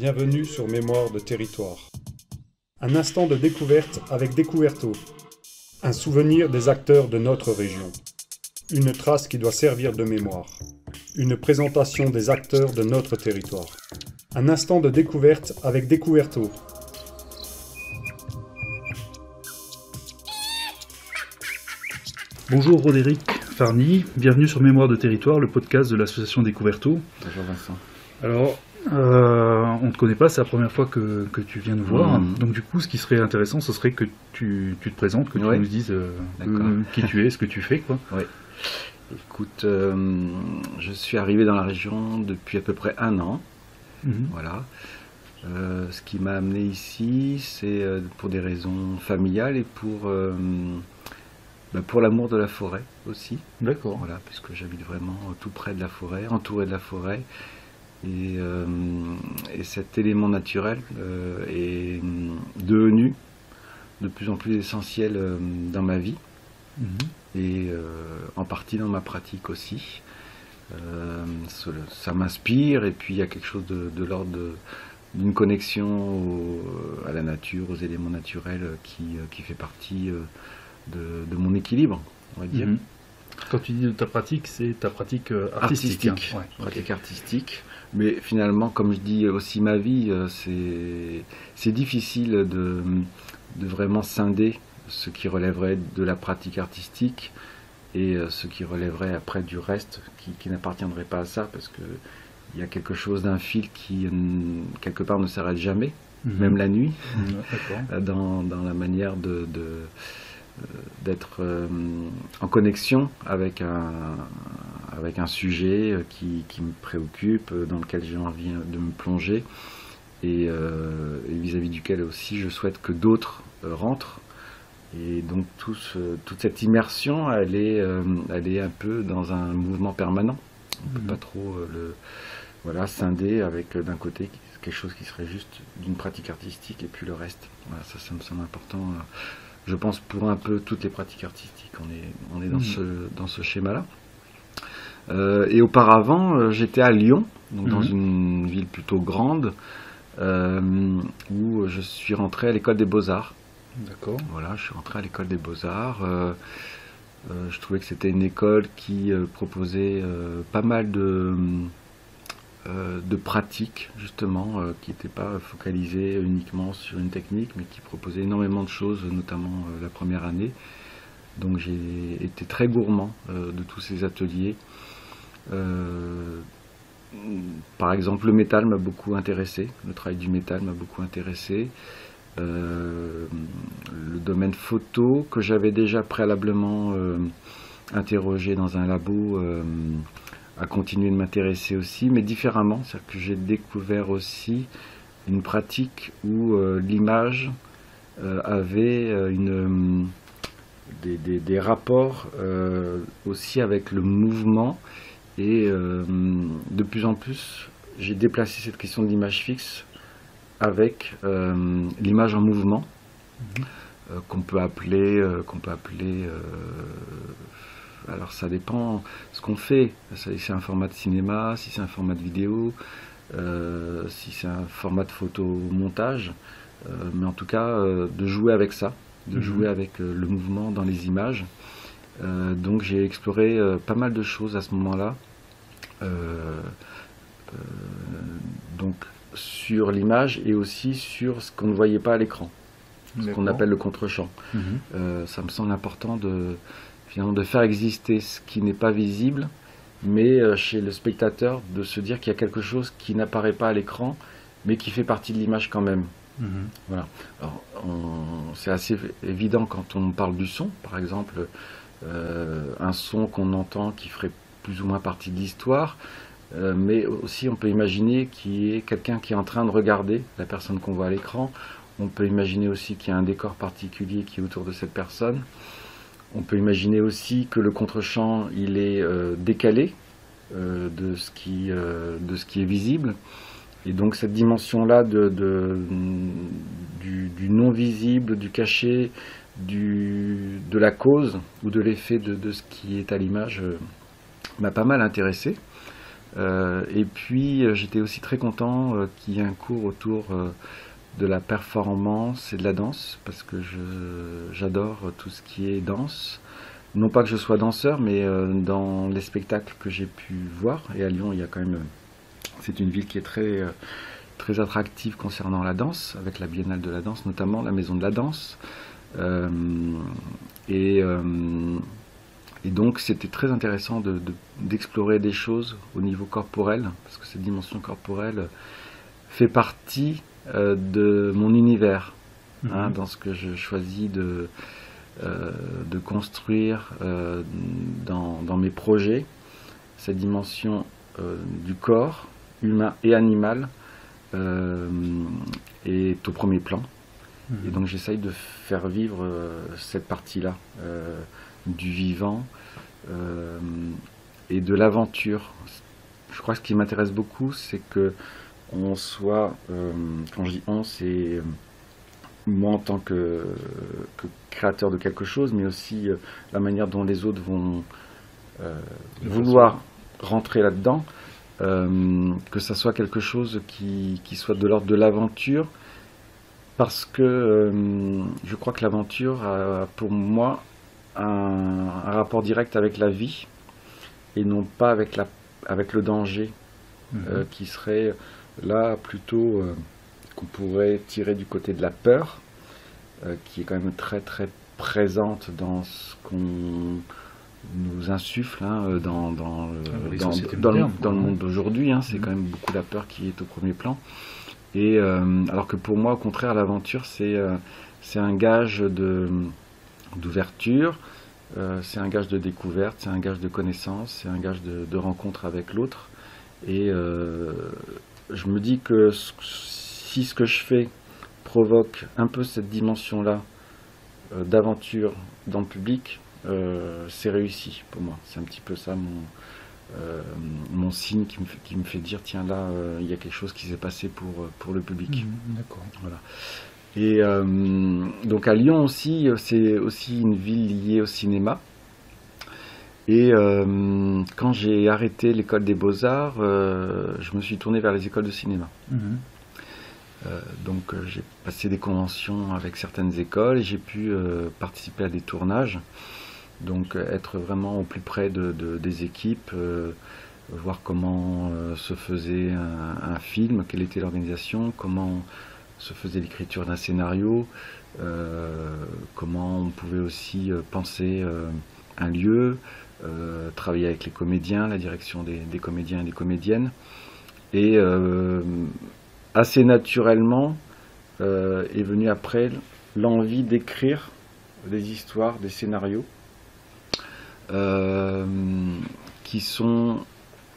Bienvenue sur Mémoire de territoire. Un instant de découverte avec Découverto. Un souvenir des acteurs de notre région. Une trace qui doit servir de mémoire. Une présentation des acteurs de notre territoire. Un instant de découverte avec Découverto. Bonjour Roderick Farny, bienvenue sur Mémoire de territoire, le podcast de l'association Découverto. Bonjour Vincent. Alors, euh, on ne te connaît pas, c'est la première fois que, que tu viens nous voir. Mhm. Donc du coup, ce qui serait intéressant, ce serait que tu, tu te présentes, que tu Ouais. nous dises euh, euh, qui tu es, ce que tu fais. Quoi. Écoute, je suis arrivé dans la région depuis à peu près un an. Mhm. Voilà. Ce qui m'a amené ici, c'est pour des raisons familiales et pour, bah, pour l'amour de la forêt aussi. D'accord. Voilà, puisque j'habite vraiment tout près de la forêt, entouré de la forêt. Et, euh, et cet élément naturel euh, est hum, devenu de plus en plus essentiel euh, dans ma vie. Mhm. et en partie dans ma pratique aussi. Ça, m'inspire et puis il y a quelque chose de, de l'ordre d'une connexion au- à la nature, aux éléments naturels qui, qui fait partie de, de mon équilibre, on va dire. Mhm. Quand tu dis de ta pratique, c'est ta pratique euh, artistique. Artistique, hein. Ouais, ok. pratique artistique. Mais finalement, comme je dis aussi ma vie, euh, c'est difficile de, de vraiment scinder ce qui relèverait de la pratique artistique et euh, ce qui relèverait après du reste, qui, qui n'appartiendrait pas à ça, parce que il y a quelque chose d'un fil qui, quelque part, ne s'arrête jamais, Mhm. même la nuit Mhm, dans, dans la manière de, de, d'être euh, en connexion avec un, avec un sujet euh, qui, qui me préoccupe, euh, dans lequel j'ai envie de me plonger et, euh, vis-à-vis duquel aussi je souhaite que d'autres euh, rentrent. Et donc tout ce- toute cette immersion, elle est, euh, elle est un peu dans un mouvement permanent. On ne peut pas trop euh, le voilà, scinder avec euh, d'un côté quelque chose qui serait juste d'une pratique artistique et puis le reste. Voilà, ça, ça me semble important. Je pense pour un peu toutes les pratiques artistiques, on est, on est dans Mhm. ce, dans ce schéma-là. Euh, et auparavant, euh, j'étais à Lyon, donc dans Mhm. une ville plutôt grande, euh, où je suis rentré à l'école des beaux-arts. D'accord. Voilà, je suis rentré à l'école des beaux-arts. je trouvais que c'était une école qui proposait pas mal de, de pratiques, justement, euh, qui n'étaient pas focalisées uniquement sur une technique, mais qui proposait énormément de choses, notamment euh, la première année. Donc j'ai été très gourmand euh, de tous ces ateliers. Euh, par exemple, le métal m'a beaucoup intéressé, le travail du métal m'a beaucoup intéressé. Euh, le domaine photo que j'avais déjà préalablement euh, interrogé dans un labo a continué de m'intéresser aussi, mais différemment. C'est-à-dire que j'ai découvert aussi une pratique où euh, l'image euh, avait euh, une, des, des- des rapports euh, aussi avec le mouvement et de plus en plus j'ai déplacé cette question de l'image fixe avec l'image en mouvement euh, qu'on peut appeler qu'on peut appeler alors ça dépend ce qu'on fait si c'est un format de cinéma si c'est un format de vidéo euh, si c'est un format de photomontage euh, mais en tout cas euh, de jouer avec ça de Mhm. jouer avec le mouvement dans les images donc j'ai exploré pas mal de choses à ce moment-là donc sur l'image et aussi sur ce qu'on ne voyait pas à l'écran, ce qu'on appelle le contre-champ. Mhm. Ça me semble important de, finalement, de faire exister ce qui n'est pas visible, mais euh, chez le spectateur de se dire qu'il y a quelque chose qui n'apparaît pas à l'écran, mais qui fait partie de l'image quand même. Alors, on- c'est assez évident quand on parle du son, par exemple, euh, un son qu'on entend qui ferait plus ou moins partie de l'histoire, euh, mais aussi on peut imaginer qu'il y ait quelqu'un qui est en train de regarder la personne qu'on voit à l'écran. On peut imaginer aussi qu'il y a un décor particulier qui est autour de cette personne. On peut imaginer aussi que le contre-champ il est euh, décalé euh, de, ce qui, euh, de ce qui est visible. Et donc cette dimension-là du, du non visible, du caché, de la cause ou de l'effet de, de ce qui est à l'image m'a pas mal intéressé. et puis j'étais aussi très content qu'il y ait un cours autour de la performance et de la danse, parce que j'adore tout ce qui est danse. Non pas que je sois danseur, mais dans les spectacles que j'ai pu voir, et à Lyon, il y a quand même... C'est une ville qui est très très attractive concernant la danse, avec la Biennale de la danse notamment, la Maison de la danse. Euh, et, euh, et, donc c'était très intéressant d'explorer des choses au niveau corporel, parce que cette dimension corporelle fait partie euh, de mon univers, hein, mhm. dans ce que je choisis de, de construire dans, dans, mes projets, cette dimension du corps humain et animal euh, est au premier plan. Mhm. Et donc j'essaye de faire vivre euh, cette partie-là euh, du vivant et de l'aventure. Je crois que ce qui m'intéresse beaucoup, c'est que on soit, quand je dis on, c'est moi en tant que, créateur de quelque chose, mais aussi la manière dont les autres vont vouloir rentrer là-dedans. Euh, que ça soit quelque chose qui, soit de l'ordre de l'aventure, parce que euh, je crois que l'aventure a pour moi un, rapport direct avec la vie et non pas avec, la, avec le danger, mhm. euh, qui serait là plutôt qu'on pourrait tirer du côté de la peur, qui est quand même très très présente dans ce qu'on nous insuffle hein, euh, dans, dans, ah, dans, le, monde d'aujourd'hui. Hein, c'est mm-hmm. quand même beaucoup la peur qui est au premier plan. Et euh, alors que pour moi, au contraire, l'aventure, c'est euh, c'est un gage d'ouverture, c'est un gage de découverte, c'est un gage de connaissance, c'est un gage de, de rencontre avec l'autre. Et je me dis que si ce que je fais provoque un peu cette dimension-là d'aventure dans le public, euh, c'est réussi pour moi. C'est un petit peu ça mon, euh, mon signe qui me, fait, qui me, fait, dire tiens là euh, il y a quelque chose qui s'est passé pour, pour le public. Mmh, d'accord. Voilà. Et donc à Lyon aussi, c'est aussi une ville liée au cinéma. Et quand j'ai arrêté l'école des beaux-arts, je me suis tourné vers les écoles de cinéma. Mmh. donc j'ai passé des conventions avec certaines écoles et j'ai pu participer à des tournages. Donc euh, être vraiment au plus près de, des équipes, euh, voir comment euh, se faisait un, film, quelle était l'organisation, comment se faisait l'écriture d'un scénario, comment on pouvait aussi penser un lieu, travailler avec les comédiens, la direction des, des comédiens et des comédiennes. Et assez naturellement est venue après l'envie d'écrire des histoires, des scénarios. Euh, qui sont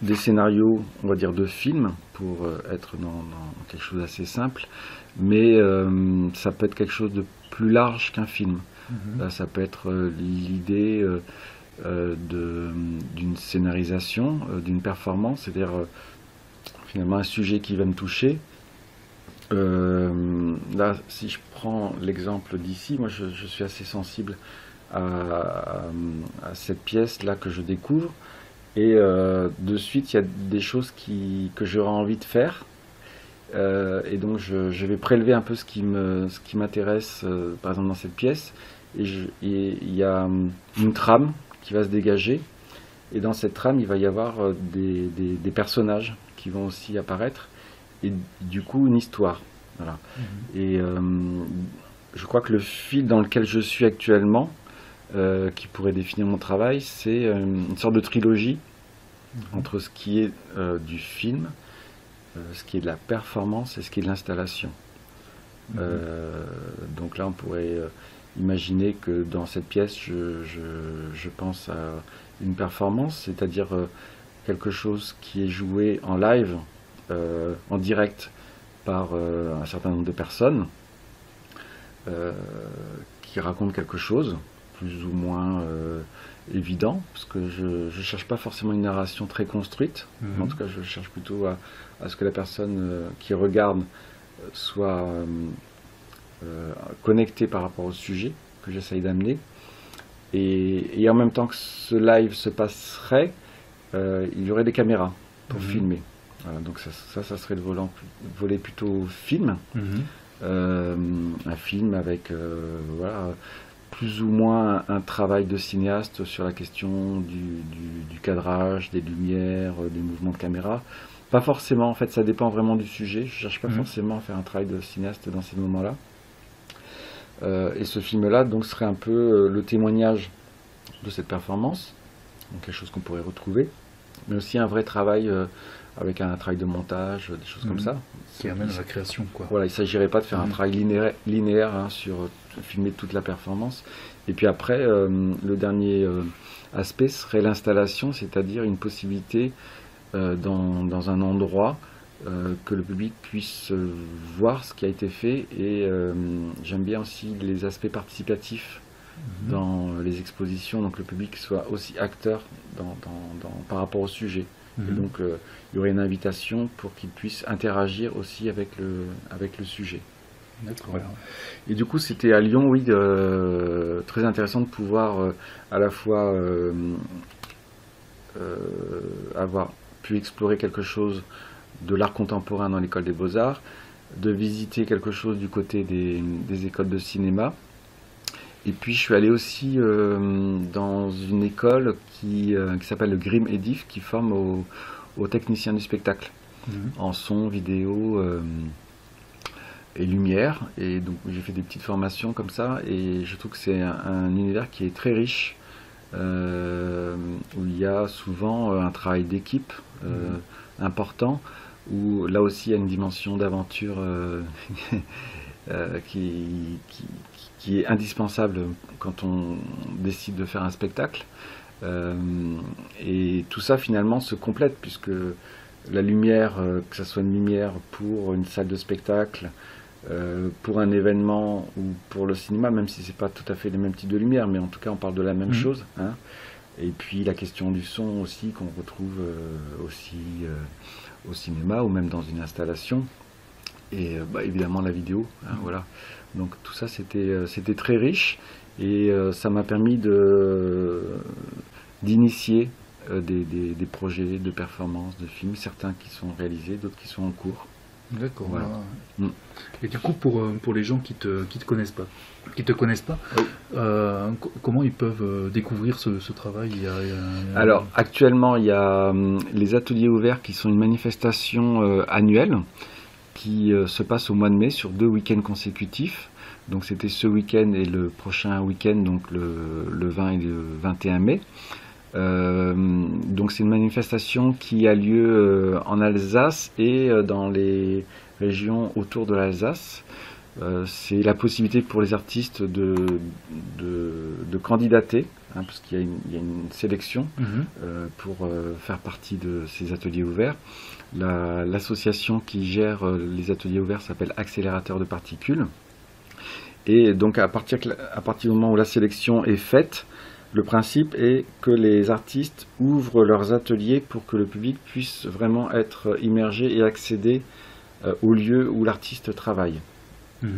des scénarios, on va dire, de films, pour euh, être dans, quelque chose d'assez simple, mais euh, ça peut être quelque chose de plus large qu'un film. Mhm. ça peut être l'idée d'une scénarisation, d'une performance, c'est-à-dire finalement un sujet qui va me toucher. là, si je prends l'exemple d'ici, moi je, suis assez sensible à, cette pièce-là que je découvre. Et euh, de suite, il y a des choses qui, que j'aurais envie de faire. Euh, et donc, je, vais prélever un peu ce qui m'intéresse, euh, par exemple, dans cette pièce. Et il y a une trame qui va se dégager. Et dans cette trame, il va y avoir des, des, personnages qui vont aussi apparaître. Et du coup, une histoire. Voilà. Mmh. Et je crois que le fil dans lequel je suis actuellement, euh, qui pourrait définir mon travail, c'est euh, une sorte de trilogie mhm. entre ce qui est euh, du film, ce qui est de la performance et ce qui est de l'installation. Mhm. donc là, on pourrait imaginer que dans cette pièce, je, je, pense à une performance, c'est-à-dire quelque chose qui est joué en live, en direct par un certain nombre de personnes, qui racontent quelque chose plus ou moins euh, évident, parce que je ne cherche pas forcément une narration très construite. Mhm. En tout cas, je cherche plutôt à, ce que la personne euh, qui regarde euh, soit connectée par rapport au sujet que j'essaye d'amener. Et, en même temps que ce live se passerait, il y aurait des caméras pour Mhm. filmer. Voilà, donc ça, ça, ça serait le volant, volet plutôt film. Mhm. Euh, un film avec euh, voilà, plus ou moins un, un travail de cinéaste sur la question du, du- du cadrage, des lumières, euh, des mouvements de caméra. Pas forcément, en fait, ça dépend vraiment du sujet. Je cherche pas Mhm. forcément à faire un travail de cinéaste dans ces moments-là. Euh, et ce film-là, donc, serait un peu euh, le témoignage de cette performance, donc quelque chose qu'on pourrait retrouver, mais aussi un vrai travail euh, avec un travail de montage, des choses comme Mhm. ça. Qui amène à la création, quoi. Voilà, il ne s'agirait pas de faire un Mhm. travail linéaire, linéaire hein, sur filmer toute la performance. Et puis après, euh, le dernier euh, aspect serait l'installation, c'est-à-dire une possibilité euh, dans, dans un endroit euh, que le public puisse euh, voir ce qui a été fait. Et euh, j'aime bien aussi les aspects participatifs Mhm. dans les expositions, donc le public soit aussi acteur dans, dans- dans- par rapport au sujet. Et Mhm. donc, il y aurait une invitation pour qu'ils puissent interagir aussi avec le, avec le sujet. D'accord. Voilà. Et du coup, c'était à Lyon, oui, très intéressant de pouvoir à la fois avoir pu explorer quelque chose de l'art contemporain dans l'école des beaux-arts, de visiter quelque chose du côté des, des écoles de cinéma. Et puis je suis allé aussi euh, dans une école qui, euh, qui s'appelle le Grim Edif, qui forme aux, techniciens du spectacle Mhm. en son, vidéo euh, et lumière. Et donc j'ai fait des petites formations comme ça et je trouve que c'est un, un univers qui est très riche, où il y a souvent un travail d'équipe euh, important, où là aussi il y a une dimension d'aventure euh, euh, qui, qui, qui est indispensable quand on décide de faire un spectacle. Euh, et tout ça finalement se complète puisque la lumière, que ce soit une lumière pour une salle de spectacle, euh, pour un événement ou pour le cinéma, même si c'est pas tout à fait les mêmes types de lumière, mais en tout cas on parle de la même Mhm. chose. hein. Et puis la question du son aussi qu'on retrouve euh, aussi euh, au cinéma ou même dans une installation. Et euh, bah, évidemment la vidéo, hein, voilà. Donc tout ça c'était euh, c'était très riche et euh, ça m'a permis de d'initier des, des- des projets de performance, de films, certains qui sont réalisés, d'autres qui sont en cours. D'accord. Voilà. ouais. Mm. Et du coup, pour, euh, pour les gens qui te, qui te connaissent pas, qui te connaissent pas, Oui. euh, co- comment ils peuvent euh, découvrir ce, ce travail? Il y a- il y a- il y a- Alors actuellement il y a hum, les ateliers ouverts qui sont une manifestation euh, annuelle qui euh, se passe au mois de mai sur deux week-ends consécutifs. Donc c'était ce week-end et le prochain week-end, donc le, le 20 et le 21 mai. Euh, donc c'est une manifestation qui a lieu euh, en Alsace et euh, dans les régions autour de l'Alsace. Euh, c'est la possibilité pour les artistes de, de, de candidater, hein, parce qu'il y, a une- il y a une sélection Mhm. euh, pour euh, faire partie de ces ateliers ouverts. La- L'association qui gère les ateliers ouverts s'appelle Accélérateur de particules. Et donc à partir, à partir du moment où la sélection est faite, le principe est que les artistes ouvrent leurs ateliers pour que le public puisse vraiment être immergé et accéder euh, au lieu où l'artiste travaille. Mhm.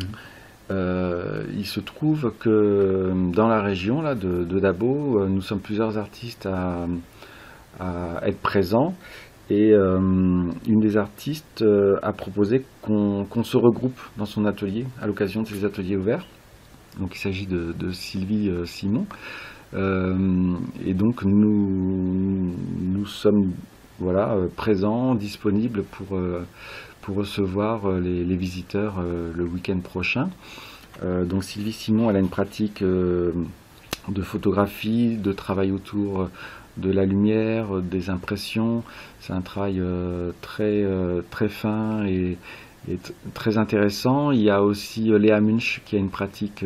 Euh, il se trouve que euh, dans la région là, de, de Dabo, nous sommes plusieurs artistes à, à être présents. Et euh, une des artistes a proposé qu'on se regroupe dans son atelier à l'occasion de ces ateliers ouverts. Donc il s'agit de, de Sylvie Simon. Euh, et donc nous, nous sommes voilà, euh, présents, disponibles pour, euh, pour recevoir les, visiteurs le week-end prochain. Donc Sylvie Simon, elle a une pratique de photographie, de travail autour de la lumière, des impressions. C'est un travail très, très fin et, très intéressant. Il y a aussi Léa Munch qui a une pratique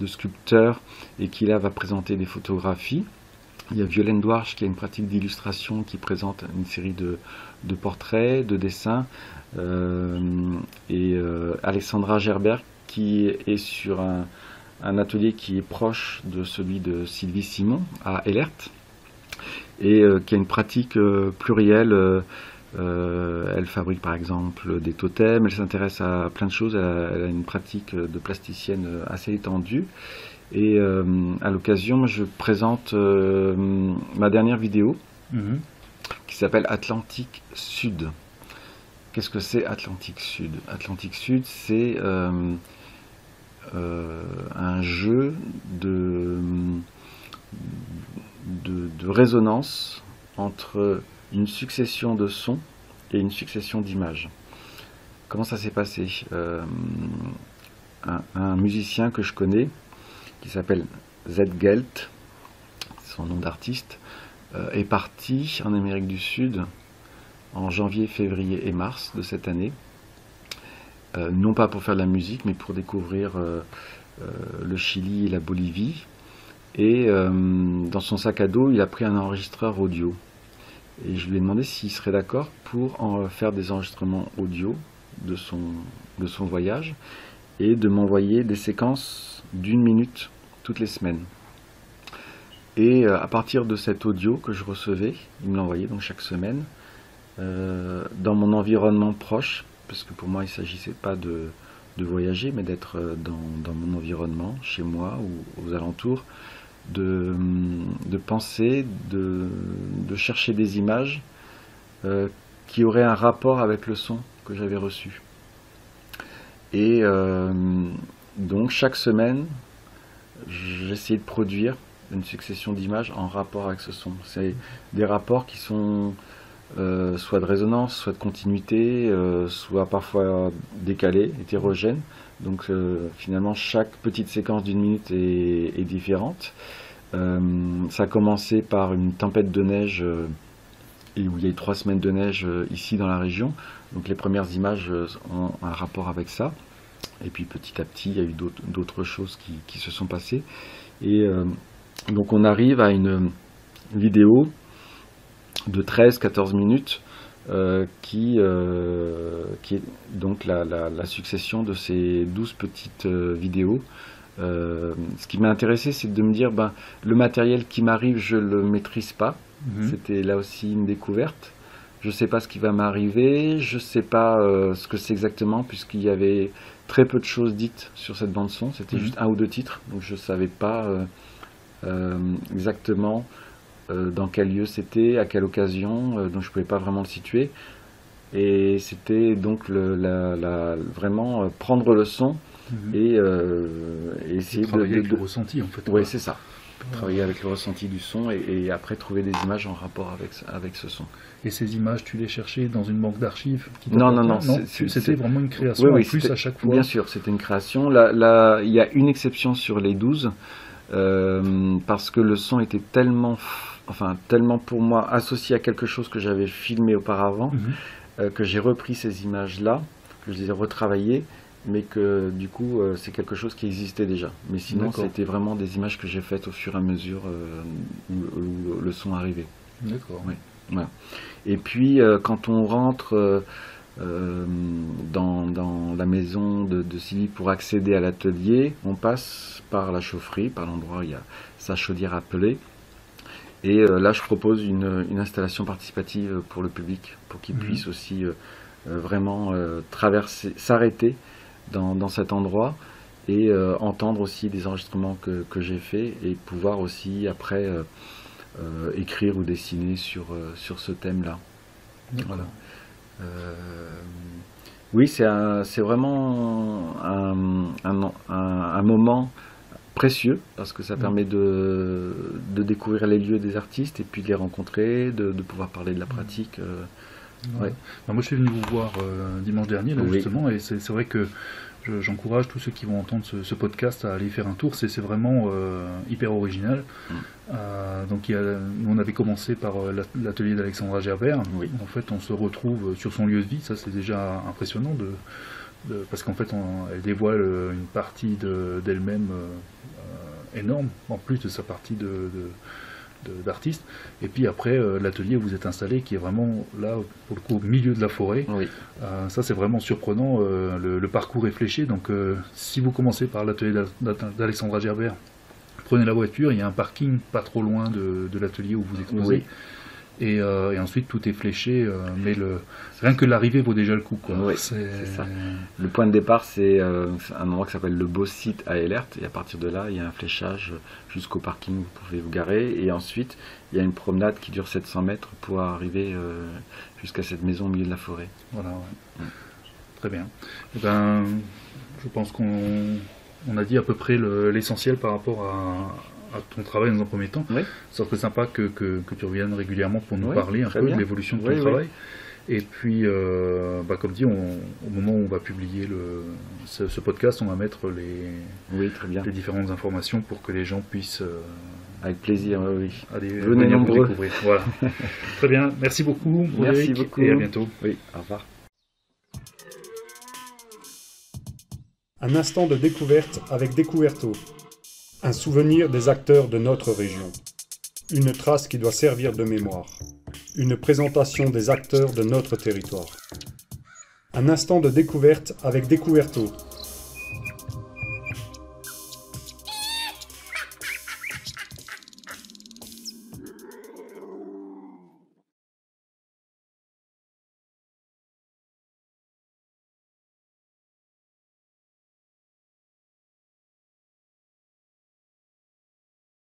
de sculpteur et qui là va présenter des photographies. Il y a Violaine Douarche qui a une pratique d'illustration qui présente une série de, de portraits, de dessins. Euh, et euh, Alexandra Gerbert qui est sur un, un atelier qui est proche de celui de Sylvie Simon à Elert et euh, qui a une pratique plurielle. Euh, elle fabrique par exemple des totems, elle s'intéresse à plein de choses, elle a, elle a une pratique de plasticienne euh, assez étendue. Et euh, à l'occasion, je présente euh, ma dernière vidéo Mhm. qui s'appelle Atlantique Sud. Qu'est-ce que c'est Atlantique Sud? Atlantique Sud, c'est un jeu de, de, résonance entre une succession de sons et une succession d'images. Comment ça s'est passé un, musicien que je connais, qui s'appelle Zed Gelt, son nom d'artiste, euh, est parti en Amérique du Sud en janvier, février et mars de cette année. Euh, non pas pour faire de la musique, mais pour découvrir euh, le Chili et la Bolivie. Et dans son sac à dos, il a pris un enregistreur audio. Et je lui ai demandé s'il serait d'accord pour en faire des enregistrements audio de son, voyage et de m'envoyer des séquences d'une minute toutes les semaines. Et euh, à partir de cet audio que je recevais, il me l'envoyait donc chaque semaine, euh, dans mon environnement proche, parce que pour moi il ne s'agissait pas de, voyager, mais d'être euh, dans, mon environnement, chez moi ou aux alentours, de, penser, de, chercher des images qui auraient un rapport avec le son que j'avais reçu. Et donc chaque semaine, j'essayais de produire une succession d'images en rapport avec ce son. C'est des rapports qui sont euh, soit de résonance, soit de continuité, euh, soit parfois décalés, hétérogènes. Donc euh, finalement, chaque petite séquence d'une minute est, différente. ça a commencé par une tempête de neige et où il y a eu trois semaines de neige ici dans la région. Donc les premières images ont un rapport avec ça. Et puis petit à petit, il y a eu d'autres choses qui, se sont passées. Et donc on arrive à une vidéo de 13-14 minutes euh, qui, euh, qui est donc la, succession de ces 12 petites vidéos. ce qui m'a intéressé, c'est de me dire, ben, le matériel qui m'arrive, je ne le maîtrise pas. Mhm. C'était là aussi une découverte. Je ne sais pas ce qui va m'arriver, je ne sais pas ce que c'est exactement, puisqu'il y avait très peu de choses dites sur cette bande son. C'était mhm. juste un ou deux titres, donc je ne savais pas euh, euh, exactement euh, dans quel lieu c'était, à quelle occasion, donc je ne pouvais pas vraiment le situer. Et c'était donc le, la, vraiment prendre le son mhm. et, essayer de, avec le ressenti en fait. Oui, c'est ça. Travailler avec le ressenti du son et, après trouver des images en rapport avec, avec ce son. Et ces images, tu les cherchais dans une banque d'archives Non, non, non. C'était vraiment une création en plus à chaque fois. Bien sûr, c'était une création. Là, il y a une exception sur les 12, euh, parce que le son était tellement, enfin, tellement pour moi associé à quelque chose que j'avais filmé auparavant, mhm. euh, que j'ai repris ces images-là, que je les ai retravaillées, mais que du coup, euh, c'est quelque chose qui existait déjà. Mais sinon, c'était vraiment des images que j'ai faites au fur et à mesure où, où, le son arrivait. D'accord. Oui. Et puis, euh, quand on rentre euh, euh, dans, la maison de, Sylvie pour accéder à l'atelier, on passe par la chaufferie, par l'endroit où il y a sa chaudière appelée. Et là, je propose une, installation participative pour le public, pour qu'il mhm. puisse aussi vraiment traverser, s'arrêter dans, cet endroit et entendre aussi des enregistrements que, que j'ai faits et pouvoir aussi après euh, écrire ou dessiner sur, euh, sur ce thème-là. Voilà. Euh, oui, c'est vraiment un, un, un, moment précieux parce que ça mm. permet de, de, découvrir les lieux des artistes et puis de les rencontrer, de, de pouvoir parler de la pratique. Ouais. moi, je suis venu vous voir dimanche dernier, là, justement, et c'est vrai que j'encourage tous ceux qui vont entendre ce, podcast à aller faire un tour. C'est vraiment euh, hyper original. Mm. Euh, donc, nous, on avait commencé par euh, l'atelier d'Alexandra Gerbert. En fait, on se retrouve sur son lieu de vie. Ça, c'est déjà impressionnant de, parce qu'en fait, elle dévoile une partie d'elle-même énorme, en plus de sa partie de d'artistes. Et puis après, euh, l'atelier où vous êtes installé, qui est vraiment là, pour le coup, au milieu de la forêt. Euh, ça, c'est vraiment surprenant. Euh, le, parcours est fléché. Donc, si vous commencez par l'atelier d'Alexandra Gerbert, prenez la voiture. Il y a un parking pas trop loin de, l'atelier où vous exposez. Et, ensuite tout est fléché, mais le, rien que l'arrivée vaut déjà le coup. Quoi. Oui, c'est ça. Le point de départ, c'est un endroit qui s'appelle le beau site à Elert, et à partir de là, il y a un fléchage jusqu'au parking où vous pouvez vous garer, et ensuite, il y a une promenade qui dure 700 mètres pour arriver jusqu'à cette maison au milieu de la forêt. Voilà, mm. Très bien. Eh ben, je pense qu'on a dit à peu près l'essentiel par rapport à, ton travail dans un premier temps. Oui. Ça serait sympa que, que, tu reviennes régulièrement pour nous parler un peu de l'évolution de ton travail. Et puis, euh, bah, comme dit, au moment où on va publier le, ce, podcast, on va mettre les, très bien. les différentes informations pour que les gens puissent. Euh, avec plaisir, oui. Aller, Venez nombreux. Découvrir. Voilà. très bien. Merci beaucoup. Merci beaucoup. Et à bientôt. Oui, au revoir. Un instant de découverte avec Découverto. Un souvenir des acteurs de notre région. Une trace qui doit servir de mémoire. Une présentation des acteurs de notre territoire. Un instant de découverte avec Découverto.